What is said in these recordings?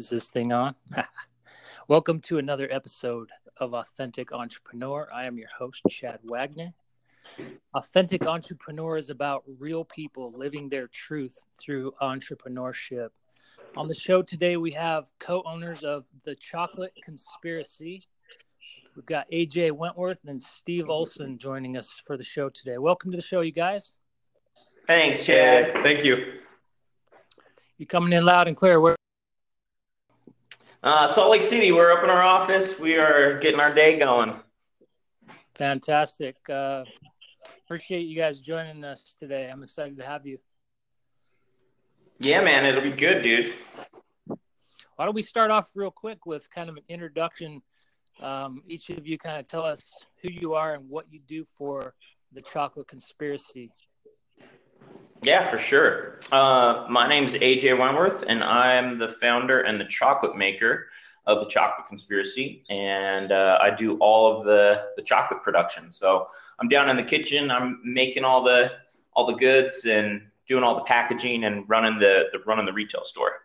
Is this thing on? Welcome to another episode of Authentic Entrepreneur. I am your host, Chad Wagner. Authentic Entrepreneur is about real people living their truth through entrepreneurship. On the show today, we have co owners of The Chocolate Conspiracy. We've got AJ Wentworth and Steve Olson joining us for the show today. Welcome to the show, you guys. Thanks, Chad. Thank you. You coming in loud and clear. Where uh, Salt Lake City, we're up in our office. We are getting our day going. Fantastic. Uh, appreciate you guys joining us today. I'm excited to have you. Yeah, man, it'll be good, dude. Why don't we start off real quick with kind of an introduction? Um, each of you kind of tell us who you are and what you do for the Chocolate Conspiracy. Yeah, for sure. Uh, my name is AJ Wentworth, and I'm the founder and the chocolate maker of the Chocolate Conspiracy, and uh, I do all of the the chocolate production. So I'm down in the kitchen. I'm making all the all the goods and doing all the packaging and running the, the running the retail store.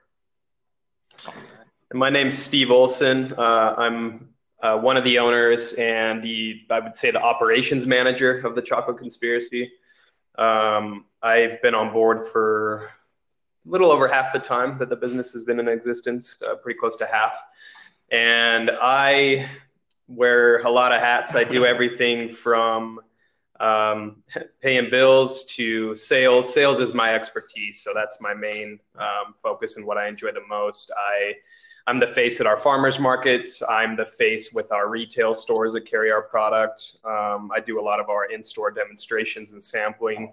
My name's Steve Olson. Uh, I'm uh, one of the owners and the I would say the operations manager of the Chocolate Conspiracy. Um, I've been on board for a little over half the time that the business has been in existence, uh, pretty close to half. And I wear a lot of hats. I do everything from um, paying bills to sales. Sales is my expertise, so that's my main um, focus and what I enjoy the most. I I'm the face at our farmers markets. I'm the face with our retail stores that carry our product. Um, I do a lot of our in-store demonstrations and sampling,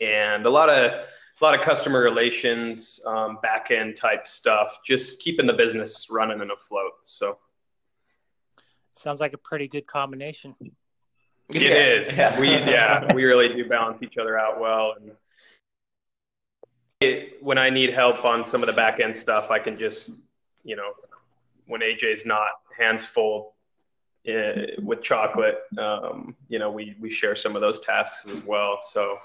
and a lot of a lot of customer relations, um, back end type stuff, just keeping the business running and afloat. So, sounds like a pretty good combination. It yeah. is. Yeah. We yeah we really do balance each other out well, and it, when I need help on some of the back end stuff, I can just you know, when AJ's not hands full uh, with chocolate, um, you know, we, we share some of those tasks as well. So,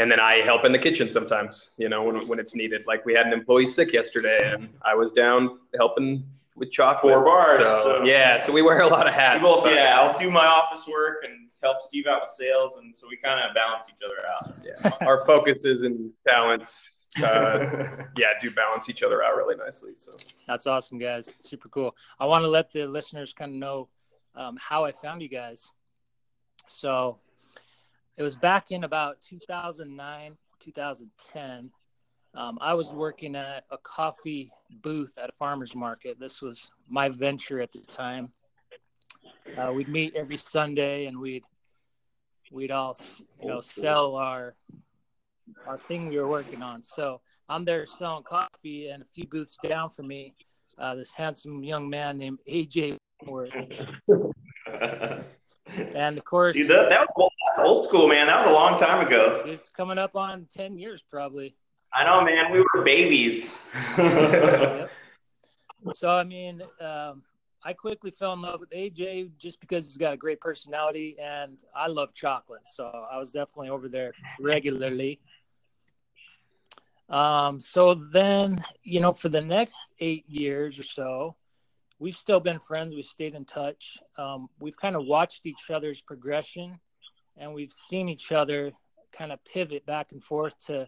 and then I help in the kitchen sometimes, you know, when, when it's needed. Like we had an employee sick yesterday and I was down helping with chocolate. Four bars. So, so. Yeah, so we wear a lot of hats. Both, yeah, I'll do my office work and help Steve out with sales, and so we kind of balance each other out. Yeah, our focuses and talents uh, yeah, do balance each other out really nicely. So that's awesome, guys. Super cool. I want to let the listeners kind of know um, how I found you guys. So it was back in about 2009, 2010. Um, I was working at a coffee booth at a farmer's market. This was my venture at the time. Uh, we'd meet every Sunday and we'd we'd all you know sell our our thing we were working on. So I'm there selling coffee, and a few booths down from me, uh, this handsome young man named AJ and of course, Dude, that, that was that's old school, man. That was a long time ago. It's coming up on ten years, probably. I know, man. We were babies. yep. So I mean, um, I quickly fell in love with AJ just because he's got a great personality, and I love chocolate. So I was definitely over there regularly. Um, so then, you know, for the next eight years or so, we've still been friends. We've stayed in touch. Um, we've kind of watched each other's progression, and we've seen each other kind of pivot back and forth to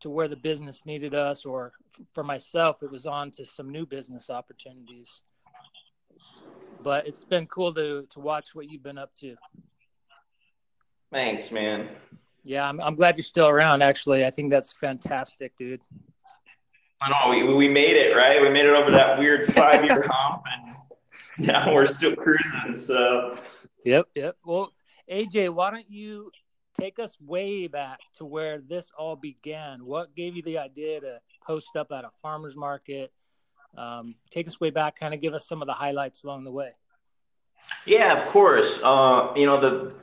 to where the business needed us, or for myself, it was on to some new business opportunities. But it's been cool to to watch what you've been up to. Thanks, man. Yeah, I'm, I'm glad you're still around. Actually, I think that's fantastic, dude. I know we we made it right. We made it over that weird five year hump, and now we're still cruising. So. Yep. Yep. Well, AJ, why don't you take us way back to where this all began? What gave you the idea to post up at a farmer's market? Um, take us way back, kind of give us some of the highlights along the way. Yeah, of course. Uh, you know the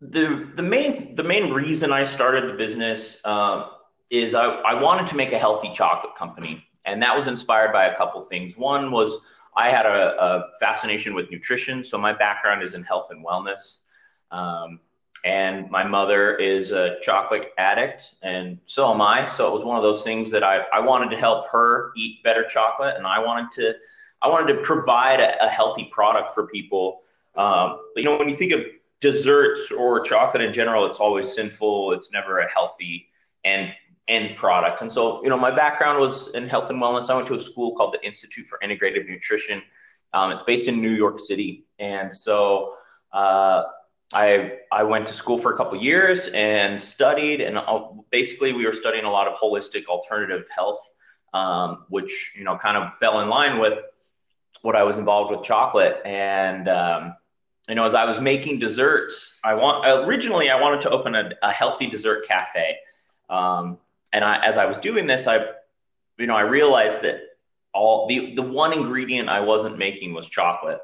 the the main the main reason I started the business uh, is I, I wanted to make a healthy chocolate company, and that was inspired by a couple things. One was I had a, a fascination with nutrition, so my background is in health and wellness. Um, and my mother is a chocolate addict, and so am I. So it was one of those things that I, I wanted to help her eat better chocolate, and I wanted to I wanted to provide a, a healthy product for people. Um, you know, when you think of desserts or chocolate in general, it's always sinful. It's never a healthy end end product. And so, you know, my background was in health and wellness. I went to a school called the Institute for Integrative Nutrition. Um, it's based in New York City, and so uh, I I went to school for a couple years and studied, and basically we were studying a lot of holistic alternative health, um, which you know kind of fell in line with what I was involved with chocolate. And um, you know, as I was making desserts, I want originally I wanted to open a, a healthy dessert cafe, um, and I, as I was doing this, I you know I realized that all the the one ingredient I wasn't making was chocolate.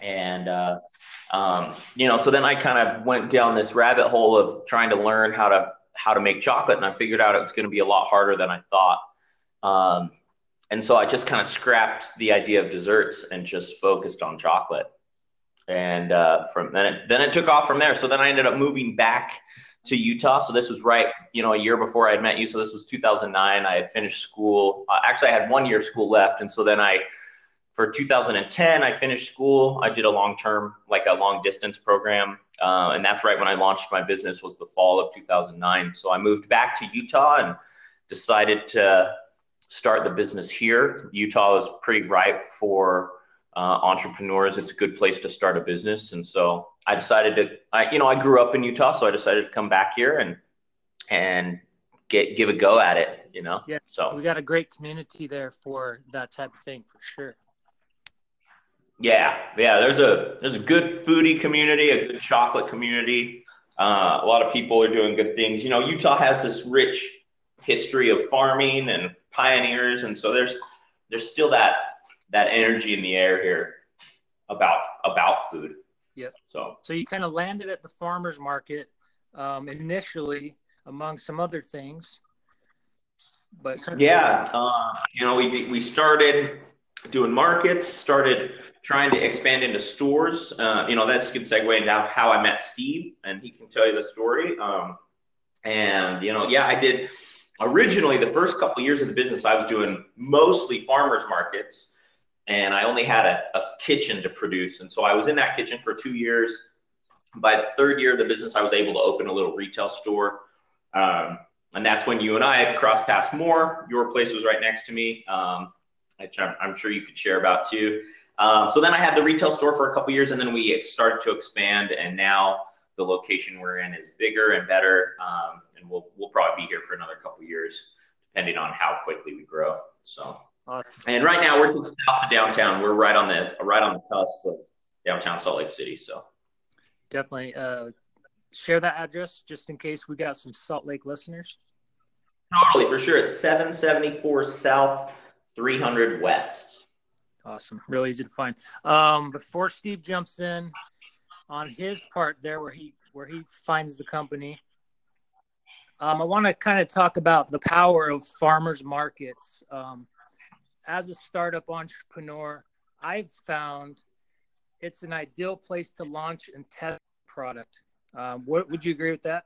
And uh, um, you know, so then I kind of went down this rabbit hole of trying to learn how to how to make chocolate, and I figured out it was going to be a lot harder than I thought. Um, and so I just kind of scrapped the idea of desserts and just focused on chocolate. And uh, from then it, then it took off from there. So then I ended up moving back to Utah. So this was right, you know, a year before I had met you. So this was 2009. I had finished school. Uh, actually, I had one year of school left, and so then I for 2010, I finished school. I did a long term, like a long distance program. Uh, and that's right when I launched my business was the fall of 2009. So I moved back to Utah and decided to start the business here. Utah is pretty ripe for uh, entrepreneurs. It's a good place to start a business. And so I decided to, I, you know, I grew up in Utah, so I decided to come back here and, and get, give a go at it, you know? Yeah. So we got a great community there for that type of thing for sure. Yeah, yeah. There's a there's a good foodie community, a good chocolate community. Uh, a lot of people are doing good things. You know, Utah has this rich history of farming and pioneers, and so there's there's still that that energy in the air here about about food. Yep. So so you kind of landed at the farmers market um, initially, among some other things. But yeah, uh, you know, we we started doing markets, started trying to expand into stores. Uh, you know, that's a good segue into how I met Steve, and he can tell you the story. Um, and you know, yeah, I did originally the first couple of years of the business. I was doing mostly farmers markets, and I only had a, a kitchen to produce, and so I was in that kitchen for two years. By the third year of the business, I was able to open a little retail store. Um, and that's when you and I crossed paths more. Your place was right next to me. Um, which I'm, I'm sure you could share about too. Um, so then I had the retail store for a couple years, and then we started to expand, and now the location we're in is bigger and better, um, and we'll we'll probably be here for another couple years, depending on how quickly we grow. So, awesome. and right now we're just south of downtown. We're right on the right on the cusp of downtown Salt Lake City. So, definitely uh, share that address just in case we got some Salt Lake listeners. Totally, for sure. It's 774 South 300 West. Awesome. Really easy to find. Um, before Steve jumps in on his part there where he where he finds the company, um, I want to kind of talk about the power of farmers markets. Um, as a startup entrepreneur, I've found it's an ideal place to launch and test product. Um, what would you agree with that?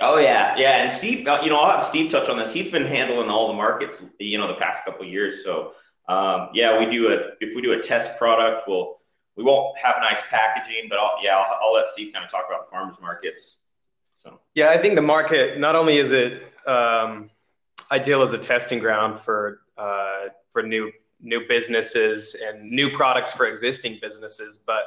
Oh yeah, yeah, and Steve, uh, you know, I'll have Steve touch on this. He's been handling all the markets, you know, the past couple years. So um, yeah, we do a if we do a test product, we'll we won't have nice packaging, but I'll, yeah, I'll, I'll let Steve kind of talk about farmers markets. So yeah, I think the market not only is it um, ideal as a testing ground for uh, for new new businesses and new products for existing businesses, but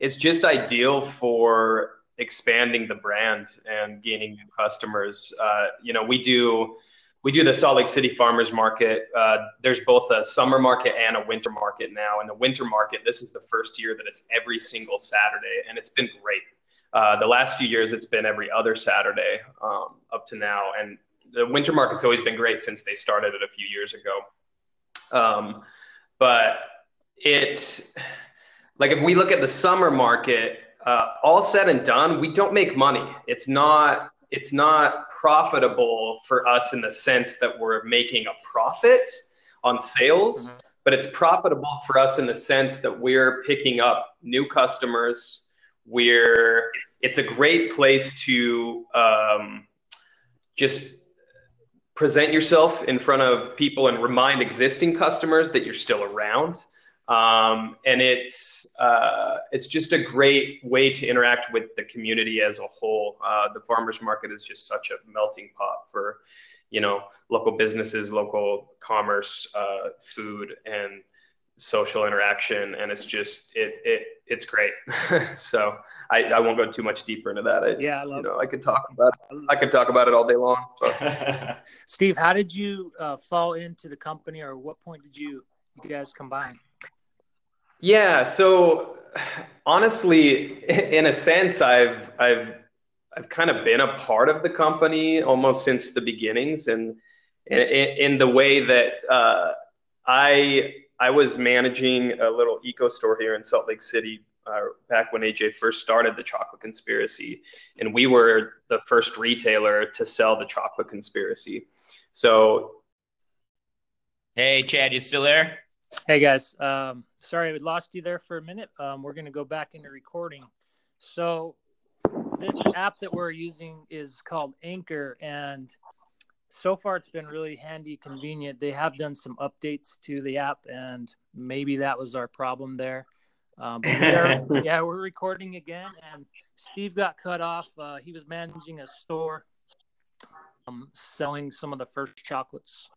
it's just ideal for expanding the brand and gaining new customers. Uh, you know, we do we do the Salt Lake City Farmers Market. Uh, there's both a summer market and a winter market now. And the winter market, this is the first year that it's every single Saturday, and it's been great. Uh, the last few years, it's been every other Saturday um, up to now, and the winter market's always been great since they started it a few years ago. Um, but it, like, if we look at the summer market, uh, all said and done, we don't make money. It's not it's not profitable for us in the sense that we're making a profit on sales, mm-hmm. but it's profitable for us in the sense that we're picking up new customers. We're it's a great place to um, just present yourself in front of people and remind existing customers that you're still around. Um, and it's uh, it's just a great way to interact with the community as a whole. Uh, the farmers market is just such a melting pot for you know local businesses, local commerce, uh, food, and social interaction, and it's just it it it's great. so I, I won't go too much deeper into that. I, yeah, I love. You know, I could talk about it. I could talk about it all day long. Steve, how did you uh, fall into the company, or what point did you you guys combine? Yeah, so honestly, in a sense, I've I've I've kind of been a part of the company almost since the beginnings, and in, the way that uh, I I was managing a little eco store here in Salt Lake City uh, back when AJ first started the Chocolate Conspiracy, and we were the first retailer to sell the Chocolate Conspiracy. So, hey, Chad, you still there? Hey guys, um, sorry we lost you there for a minute. Um, we're going to go back into recording. So, this app that we're using is called Anchor, and so far it's been really handy, convenient. They have done some updates to the app, and maybe that was our problem there. Um, we are, yeah, we're recording again, and Steve got cut off. Uh, he was managing a store, um, selling some of the first chocolates.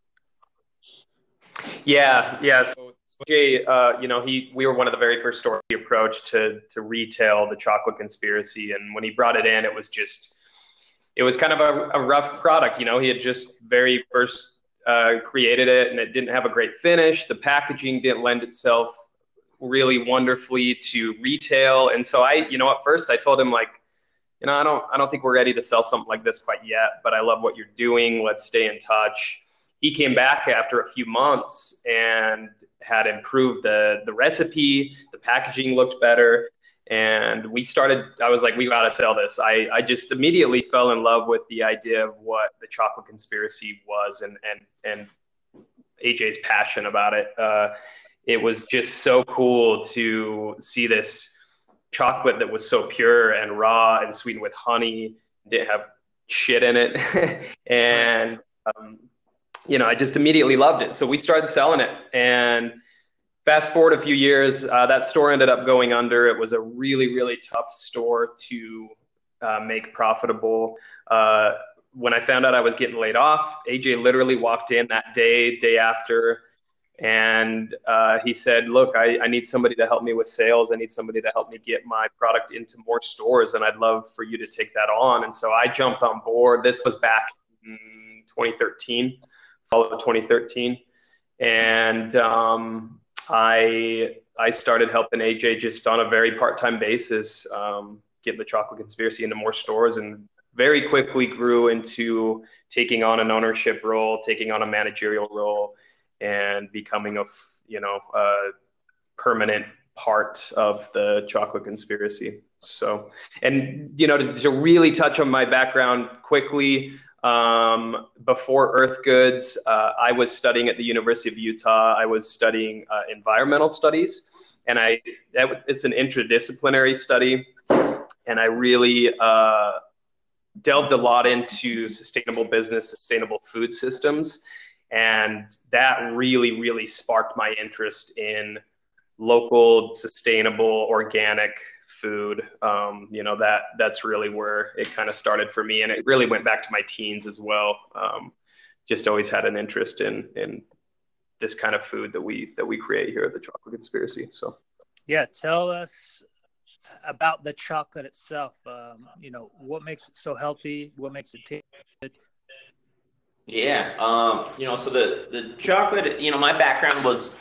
Yeah, yeah. So, so Jay, uh, you know, he we were one of the very first stores he approached to to retail the chocolate conspiracy, and when he brought it in, it was just it was kind of a, a rough product. You know, he had just very first uh, created it, and it didn't have a great finish. The packaging didn't lend itself really wonderfully to retail, and so I, you know, at first I told him like, you know, I don't, I don't think we're ready to sell something like this quite yet, but I love what you're doing. Let's stay in touch. He came back after a few months and had improved the the recipe. The packaging looked better and we started i was like we got to sell this I, I just immediately fell in love with the idea of what the chocolate conspiracy was and and and aj's passion about it uh, it was just so cool to see this chocolate that was so pure and raw and sweetened with honey didn't have shit in it and um, you know i just immediately loved it so we started selling it and fast forward a few years, uh, that store ended up going under. It was a really, really tough store to uh, make profitable. Uh, when I found out I was getting laid off, AJ literally walked in that day, day after, and uh, he said, "Look, I, I, need somebody to help me with sales. I need somebody to help me get my product into more stores, and I'd love for you to take that on." And so I jumped on board. This was back in 2013, fall of 2013, and um, I I started helping AJ just on a very part time basis, um, get the Chocolate Conspiracy into more stores, and very quickly grew into taking on an ownership role, taking on a managerial role, and becoming a you know a permanent part of the Chocolate Conspiracy. So, and you know to, to really touch on my background quickly. Um, before Earth Goods, uh, I was studying at the University of Utah. I was studying uh, environmental studies, and I that, it's an interdisciplinary study, and I really uh, delved a lot into sustainable business, sustainable food systems, and that really, really sparked my interest in local, sustainable, organic food. Um, you know that that's really where it kind of started for me, and it really went back to my teens as well. Um, just always had an interest in in this kind of food that we that we create here at the Chocolate Conspiracy. So, yeah, tell us about the chocolate itself. Um, you know, what makes it so healthy? What makes it taste good? Yeah, um, you know, so the the chocolate. You know, my background was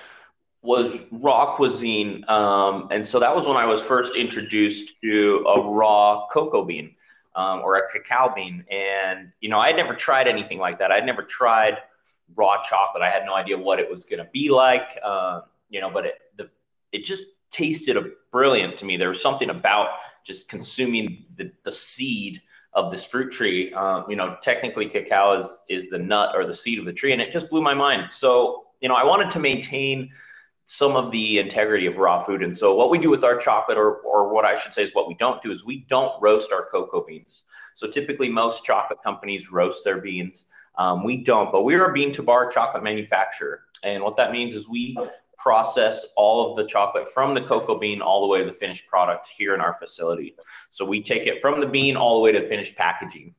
was raw cuisine. Um, and so that was when I was first introduced to a raw cocoa bean um, or a cacao bean. And, you know, I had never tried anything like that. I'd never tried raw chocolate. I had no idea what it was going to be like, uh, you know, but it, the, it just tasted brilliant to me. There was something about just consuming the, the seed of this fruit tree. Um, you know, technically cacao is, is the nut or the seed of the tree, and it just blew my mind. So, you know, I wanted to maintain – some of the integrity of raw food. And so what we do with our chocolate, or, or what I should say is what we don't do, is we don't roast our cocoa beans. So typically most chocolate companies roast their beans. Um, we don't, but we are a bean to bar chocolate manufacturer. And what that means is we process all of the chocolate from the cocoa bean all the way to the finished product here in our facility. So we take it from the bean all the way to finished packaging.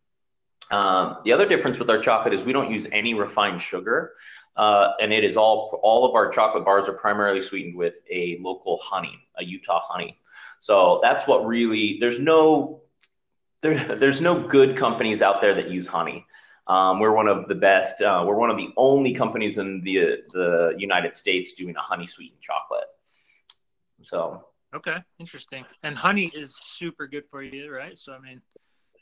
Um, the other difference with our chocolate is we don't use any refined sugar. Uh, and it is all all of our chocolate bars are primarily sweetened with a local honey, a Utah honey. So that's what really there's no there, there's no good companies out there that use honey. Um, we're one of the best. Uh, we're one of the only companies in the the United States doing a honey sweetened chocolate. So okay, interesting. And honey is super good for you, right? So I mean,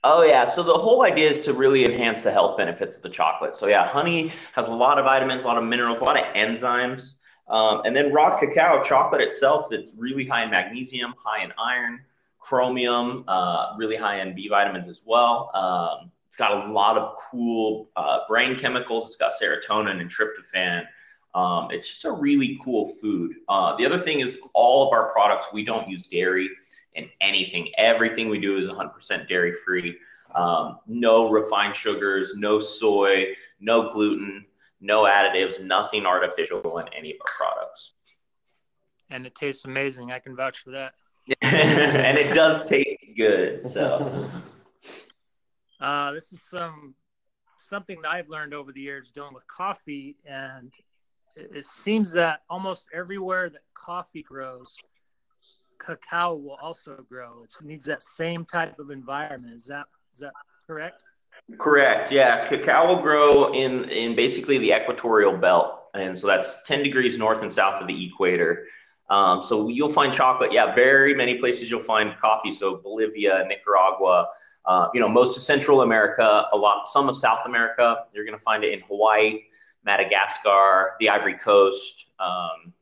Oh yeah. So the whole idea is to really enhance the health benefits of the chocolate. So yeah, honey has a lot of vitamins, a lot of minerals, a lot of enzymes. Um, and then raw cacao chocolate itself, it's really high in magnesium, high in iron, chromium, uh, really high in B vitamins as well. Um, it's got a lot of cool uh, brain chemicals. It's got serotonin and tryptophan. Um, it's just a really cool food. Uh, the other thing is all of our products, we don't use dairy in anything. Everything we do is 100% dairy free. Um, no refined sugars, no soy, no gluten, no additives, nothing artificial in any of our products. And it tastes amazing. I can vouch for that. and it does taste good. So, uh, this is some something that I've learned over the years dealing with coffee, and it seems that almost everywhere that coffee grows, cacao will also grow. It needs that same type of environment. Is that is that correct? Correct. Yeah, cacao will grow in in basically the equatorial belt, and so that's ten degrees north and south of the equator. Um, so you'll find chocolate. Yeah, very many places you'll find coffee. So Bolivia, Nicaragua. Uh, you know, most of Central America, a lot, some of South America. You're going to find it in Hawaii, Madagascar, the Ivory Coast. Um,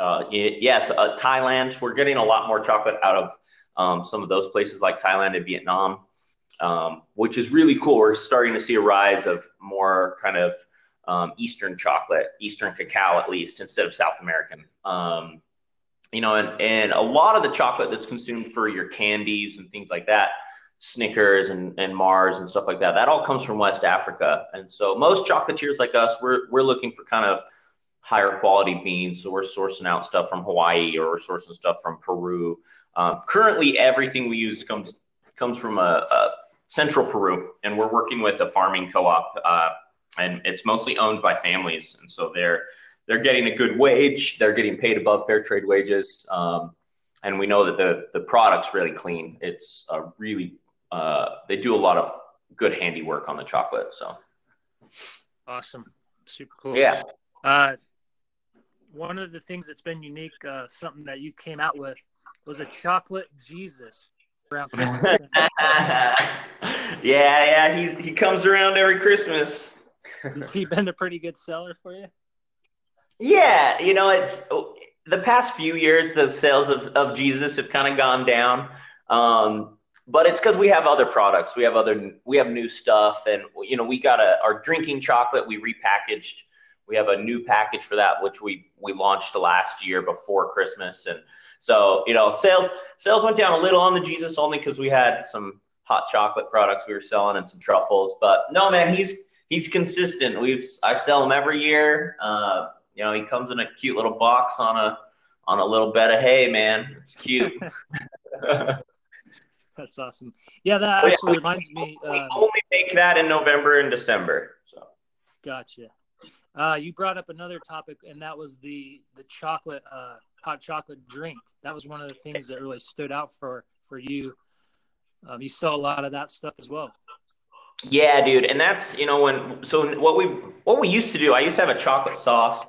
uh, yes, uh, Thailand. We're getting a lot more chocolate out of um, some of those places like Thailand and Vietnam, um, which is really cool. We're starting to see a rise of more kind of um, Eastern chocolate, Eastern cacao at least, instead of South American. Um, you know, and, and a lot of the chocolate that's consumed for your candies and things like that, Snickers and, and Mars and stuff like that, that all comes from West Africa. And so most chocolatiers like us, we're, we're looking for kind of higher quality beans. So we're sourcing out stuff from Hawaii or we're sourcing stuff from Peru. Um, currently, everything we use comes comes from a, a, central Peru, and we're working with a farming co-op, uh, and it's mostly owned by families, and so they're they're getting a good wage. They're getting paid above fair trade wages, um, and we know that the the product's really clean. It's a really uh, they do a lot of good handiwork on the chocolate. So awesome, super cool. Yeah. Uh, one of the things that's been unique, uh, something that you came out with, was a chocolate Jesus. yeah, yeah, he's he comes around every Christmas. Has he been a pretty good seller for you? Yeah, you know, it's the past few years the sales of, of Jesus have kind of gone down. Um, but it's because we have other products. We have other we have new stuff, and you know, we got a our drinking chocolate we repackaged we have a new package for that, which we we launched last year before Christmas, and so you know sales sales went down a little on the Jesus only because we had some hot chocolate products we were selling and some truffles. But no, man, he's he's consistent. We've I sell him every year. Uh, you know, he comes in a cute little box on a on a little bed of hay, man. It's cute. That's awesome. Yeah, that actually yeah, reminds me. Uh, we only make that in November and December. So. Gotcha. Uh, you brought up another topic, and that was the the chocolate uh, hot chocolate drink. That was one of the things that really stood out for for you. Um, you saw a lot of that stuff as well. Yeah, dude, and that's you know when so what we what we used to do. I used to have a chocolate sauce,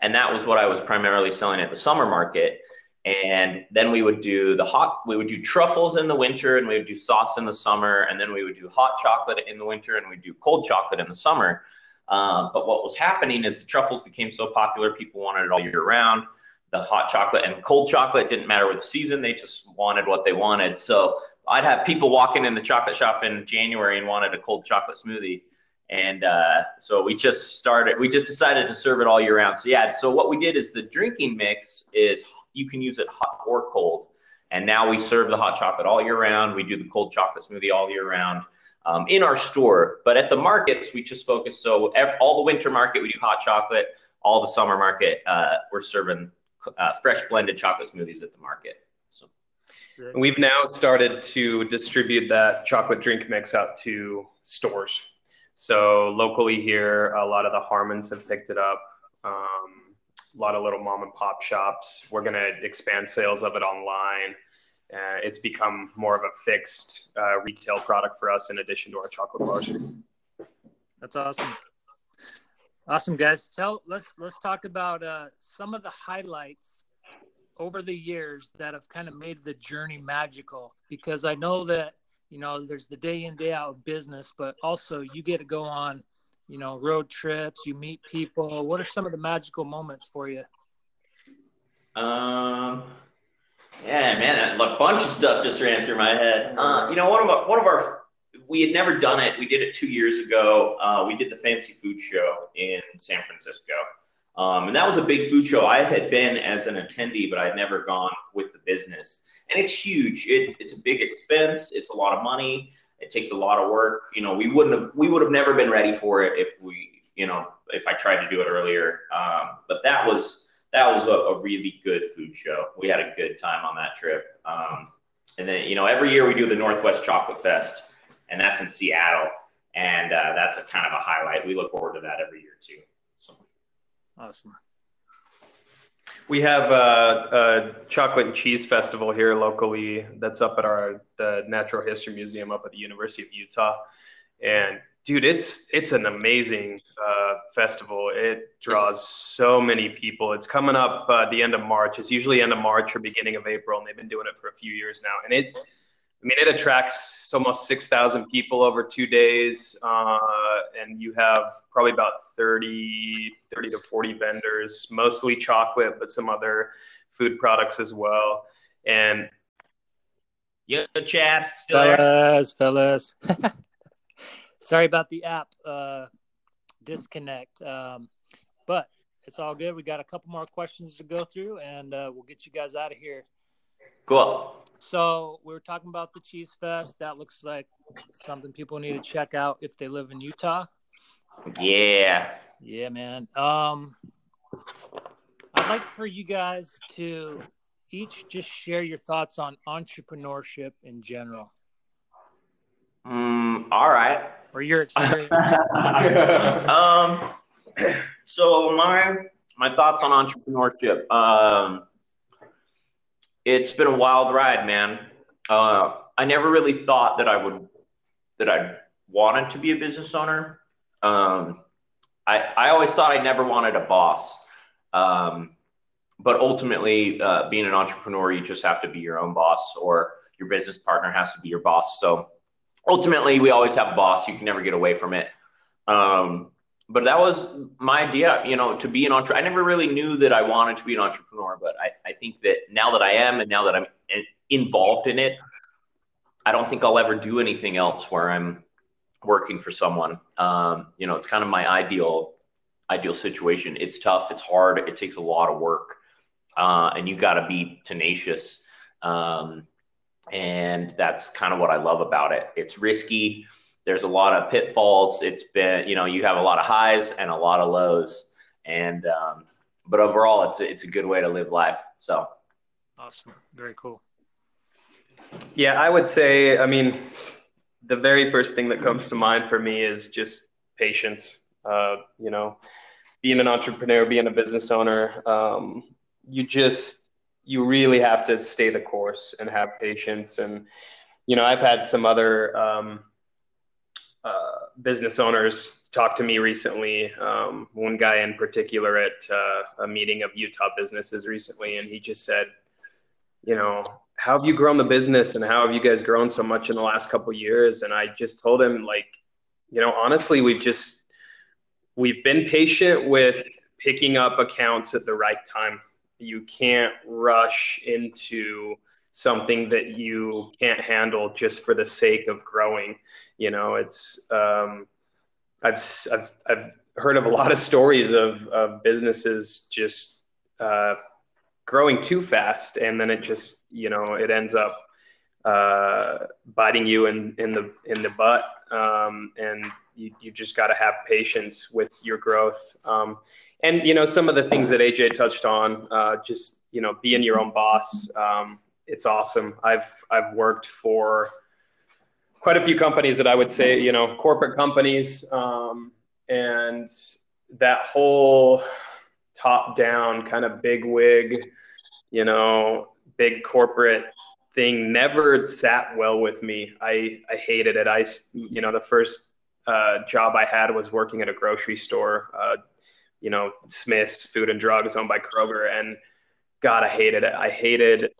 and that was what I was primarily selling at the summer market. And then we would do the hot, we would do truffles in the winter, and we would do sauce in the summer, and then we would do hot chocolate in the winter, and we'd do cold chocolate in the summer. Um, but what was happening is the truffles became so popular, people wanted it all year round. The hot chocolate and cold chocolate didn't matter with the season; they just wanted what they wanted. So I'd have people walking in the chocolate shop in January and wanted a cold chocolate smoothie, And uh, so we just started, we just decided to serve it all year round. So yeah, so what we did is the drinking mix is you can use it hot or cold. And now we serve the hot chocolate all year round. We do the cold chocolate smoothie all year round um, in our store. But at the markets, we just focus. So all the winter market, we do hot chocolate. All the summer market, uh, we're serving uh, fresh blended chocolate smoothies at the market. So we've now started to distribute that chocolate drink mix out to stores. So locally here, a lot of the Harmons have picked it up. Um, a lot of little mom and pop shops. We're going to expand sales of it online. Uh, it's become more of a fixed uh, retail product for us in addition to our chocolate bars. That's awesome. Awesome, guys. Tell let's let's talk about uh, some of the highlights over the years that have kind of made the journey magical. Because I know that you know there's the day in day out business, but also you get to go on you know road trips, you meet people. What are some of the magical moments for you? Um, yeah, man, a bunch of stuff just ran through my head. Uh, you know, one of our, one of our we had never done it. We did it two years ago. Uh, we did the Fancy Food Show in San Francisco. Um, and that was a big food show. I had been as an attendee, but I'd never gone with the business. And it's huge. It, it's a big expense. It's a lot of money. It takes a lot of work. You know, we wouldn't have, we would have never been ready for it if we, you know, if I tried to do it earlier. Um, but that was, that was a, a, really good food show. We had a good time on that trip. Um, and then, you know, every year we do the Northwest Chocolate Fest and that's in Seattle. And uh, that's a kind of a highlight. We look forward to that every year too. So awesome. We have a, a, chocolate and cheese festival here locally that's up at our the Natural History Museum up at the University of Utah, and dude, it's it's an amazing uh, festival. It draws it's, so many people. It's coming up uh, the end of March. It's usually end of March or beginning of April, and they've been doing it for a few years now. And it I mean, it attracts almost 6,000 people over two days. Uh, and you have probably about 30, 30 to 40 vendors, mostly chocolate, but some other food products as well. And Yo, Chad, still fellas, there? fellas. Sorry about the app uh, disconnect. Um, but it's all good. We got a couple more questions to go through, and uh, we'll get you guys out of here. Cool. So we were talking about the Cheese Fest. That looks like something people need to check out if they live in Utah. Yeah. Yeah, man. Um, I'd like for you guys to each just share your thoughts on entrepreneurship in general. Mm, all right. Or your experience. um, so my my thoughts on entrepreneurship. Um, it's been a wild ride, man. Uh, I never really thought that I would that I wanted to be a business owner. Um, I I always thought I never wanted a boss. Um, but ultimately, uh, being an entrepreneur, you just have to be your own boss, or your business partner has to be your boss. So ultimately, we always have a boss. You can never get away from it. Um, but that was my idea, you know, to be an entrepreneur. I never really knew that I wanted to be an entrepreneur, but I, I think that now that I am and now that I'm involved in it, I don't think I'll ever do anything else where I'm working for someone. Um, you know, it's kind of my ideal ideal situation. It's tough, it's hard, it takes a lot of work, uh, and you got to be tenacious. Um, and that's kind of what I love about it. It's risky there's a lot of pitfalls. It's been, you know, you have a lot of highs and a lot of lows, and um, but overall, it's a, it's a good way to live life. So awesome, very cool. Yeah, I would say, I mean, the very first thing that comes to mind for me is just patience. Uh, you know, being an entrepreneur, being a business owner, um, you just you really have to stay the course and have patience. And you know, I've had some other um, uh, business owners talk to me recently. Um, one guy in particular at uh, a meeting of Utah businesses recently, and he just said, "You know, how have you grown the business, and how have you guys grown so much in the last couple years?" And I just told him, like, you know, honestly, we've just we've been patient with picking up accounts at the right time. You can't rush into something that you can't handle just for the sake of growing. You know, it's, um, I've, I've, I've heard of a lot of stories of, of businesses just uh, growing too fast, and then it just you know it ends up uh, biting you in, in the in the butt, um, and you, you just got to have patience with your growth. Um, and you know some of the things that AJ touched on, uh, just you know being your own boss. Um, it's awesome. I've I've worked for quite a few companies that I would say you know corporate companies, um, and that whole top down kind of big wig, you know, big corporate thing never sat well with me. I, I hated it. I, you know, the first uh, job I had was working at a grocery store, uh, you know, Smith's Food and Drugs owned by Kroger. And God, I hated it. I hated,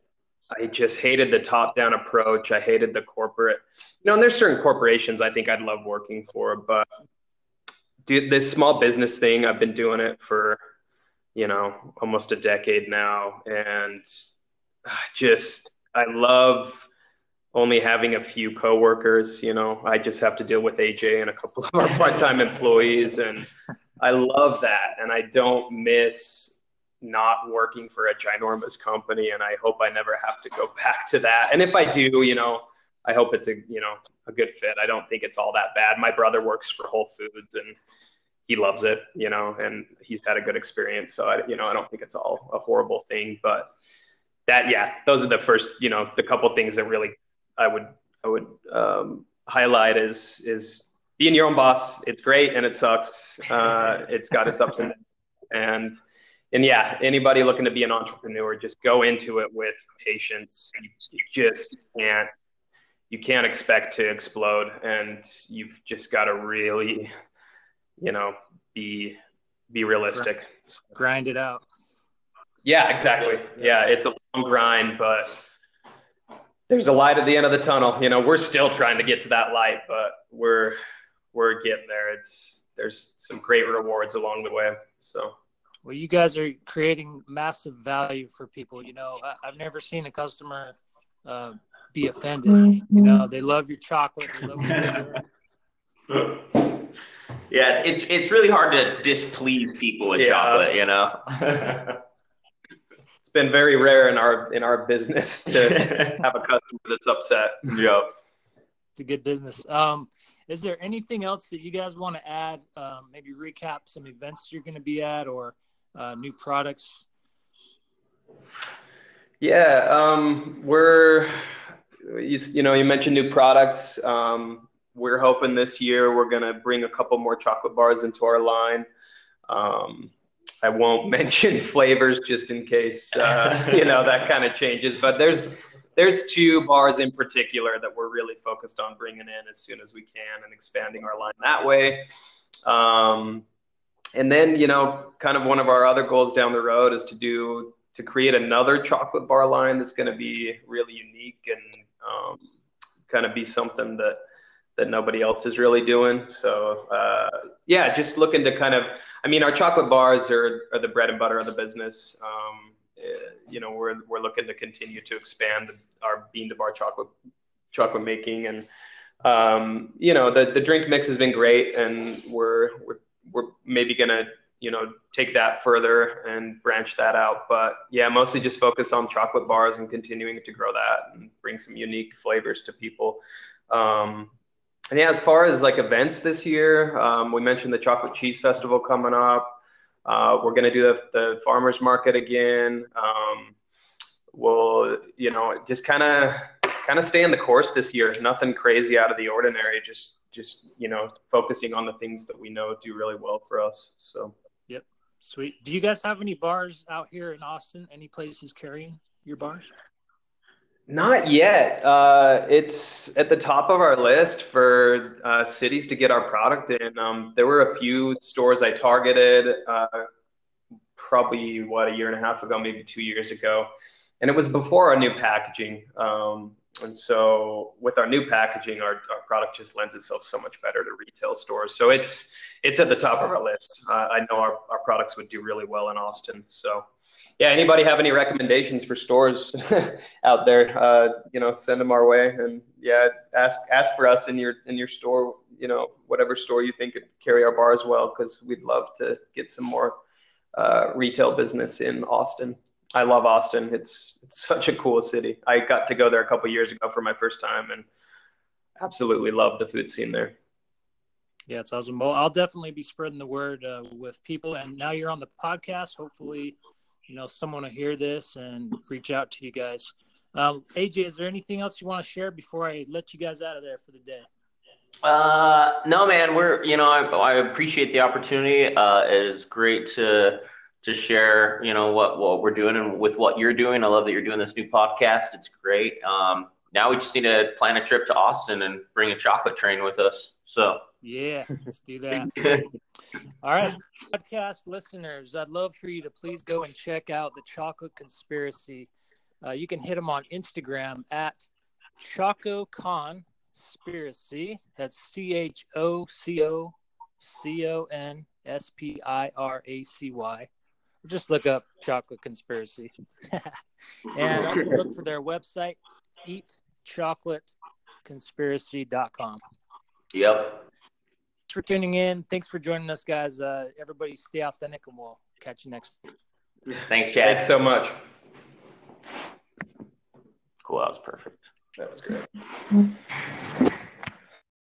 I just hated the top down approach. I hated the corporate, you know, and there's certain corporations I think I'd love working for, but dude, this small business thing, I've been doing it for, you know, almost a decade now. And just, I love only having a few coworkers. You know, I just have to deal with AJ and a couple of our part-time employees, and I love that. And I don't miss not working for a ginormous company. And I hope I never have to go back to that. And if I do, you know, I hope it's a you know a good fit. I don't think it's all that bad. My brother works for Whole Foods and he loves it, you know, and he's had a good experience. So I, you know, I don't think it's all a horrible thing, but that yeah those are the first you know the couple things that really i would i would um, highlight is is being your own boss. It's great and it sucks. Uh, it's got its ups and downs. And and yeah anybody looking to be an entrepreneur just go into it with patience. You, you just can't you can't expect to explode. And you've just got to really you know be be realistic. Grind it out yeah, exactly. Yeah, it's a long grind, but there's a light at the end of the tunnel. You know, we're still trying to get to that light, but we're we're getting there. It's there's some great rewards along the way. So well, you guys are creating massive value for people. You know, I, have never seen a customer uh, be offended. You know, they love your chocolate. They love your yeah, it's it's really hard to displease people with yeah. chocolate. You know. been very rare in our in our business to have a customer that's upset. Yep. It's a good business. Um, is there anything else that you guys want to add? Um, maybe recap some events you're going to be at or uh, new products. Yeah, um, we're you, you, know you mentioned new products. Um, we're hoping this year we're going to bring a couple more chocolate bars into our line. I won't mention flavors just in case uh, you know that kind of changes. But there's there's two bars in particular that we're really focused on bringing in as soon as we can and expanding our line that way. Um, and then you know, kind of one of our other goals down the road is to do to create another chocolate bar line that's going to be really unique and um, kind of be something that that nobody else is really doing. So uh, yeah, just looking to kind of, I mean, our chocolate bars are, are the bread and butter of the business. Um, eh, you know, we're, we're looking to continue to expand our bean to bar chocolate, chocolate making. And, um, you know, the, the drink mix has been great and we're, we're, we're maybe going to, you know, take that further and branch that out. But yeah, mostly just focus on chocolate bars and continuing to grow that and bring some unique flavors to people. Um, and yeah, as far as like events this year, um, we mentioned the Chocolate Cheese Festival coming up. Uh, we're going to do the, the, farmers market again. Um, we'll, you know, just kind of kind of stay in the course this year. Nothing crazy out of the ordinary. Just just you know, focusing on the things that we know do really well for us. So. Yep. Sweet. Do you guys have any bars out here in Austin? Any places carrying your bars? Not yet. Uh, it's at the top of our list for uh, cities to get our product in. Um, there were a few stores I targeted uh, probably, what, a year and a half ago, maybe two years ago. And it was before our new packaging. Um, and so with our new packaging, our, our product just lends itself so much better to retail stores. So it's it's at the top of our list. Uh, I know our, our products would do really well in Austin. So, yeah, anybody have any recommendations for stores out there? Uh, you know, send them our way, and yeah, ask ask for us in your in your store. You know, whatever store you think could carry our bar as well, because we'd love to get some more uh, retail business in Austin. I love Austin. It's it's such a cool city. I got to go there a couple years ago for my first time, and absolutely love the food scene there. Yeah, it's awesome. Well, I'll definitely be spreading the word uh, with people. And now you're on the podcast. Hopefully, you know, someone will hear this and reach out to you guys. Um, AJ, is there anything else you want to share before I let you guys out of there for the day? Uh, no, man. We're you know I, I appreciate the opportunity. Uh, it is great to to share you know what what we're doing and with what you're doing. I love that you're doing this new podcast. It's great. Um, now we just need to plan a trip to Austin and bring a chocolate train with us. So. Yeah, let's do that. All right, podcast listeners, I'd love for you to please go and check out the Chocolate Conspiracy. Uh, you can hit them on Instagram at Choco Conspiracy. That's C H O C O C O N S P I R A C Y. Just look up Chocolate Conspiracy. and also look for their website, eatchocolateconspiracy.com. Yep for tuning in. Thanks for joining us, guys. Uh, everybody stay authentic and we'll catch you next. Week. Thanks, Chad. Thanks so much. Cool. That was perfect. That was great.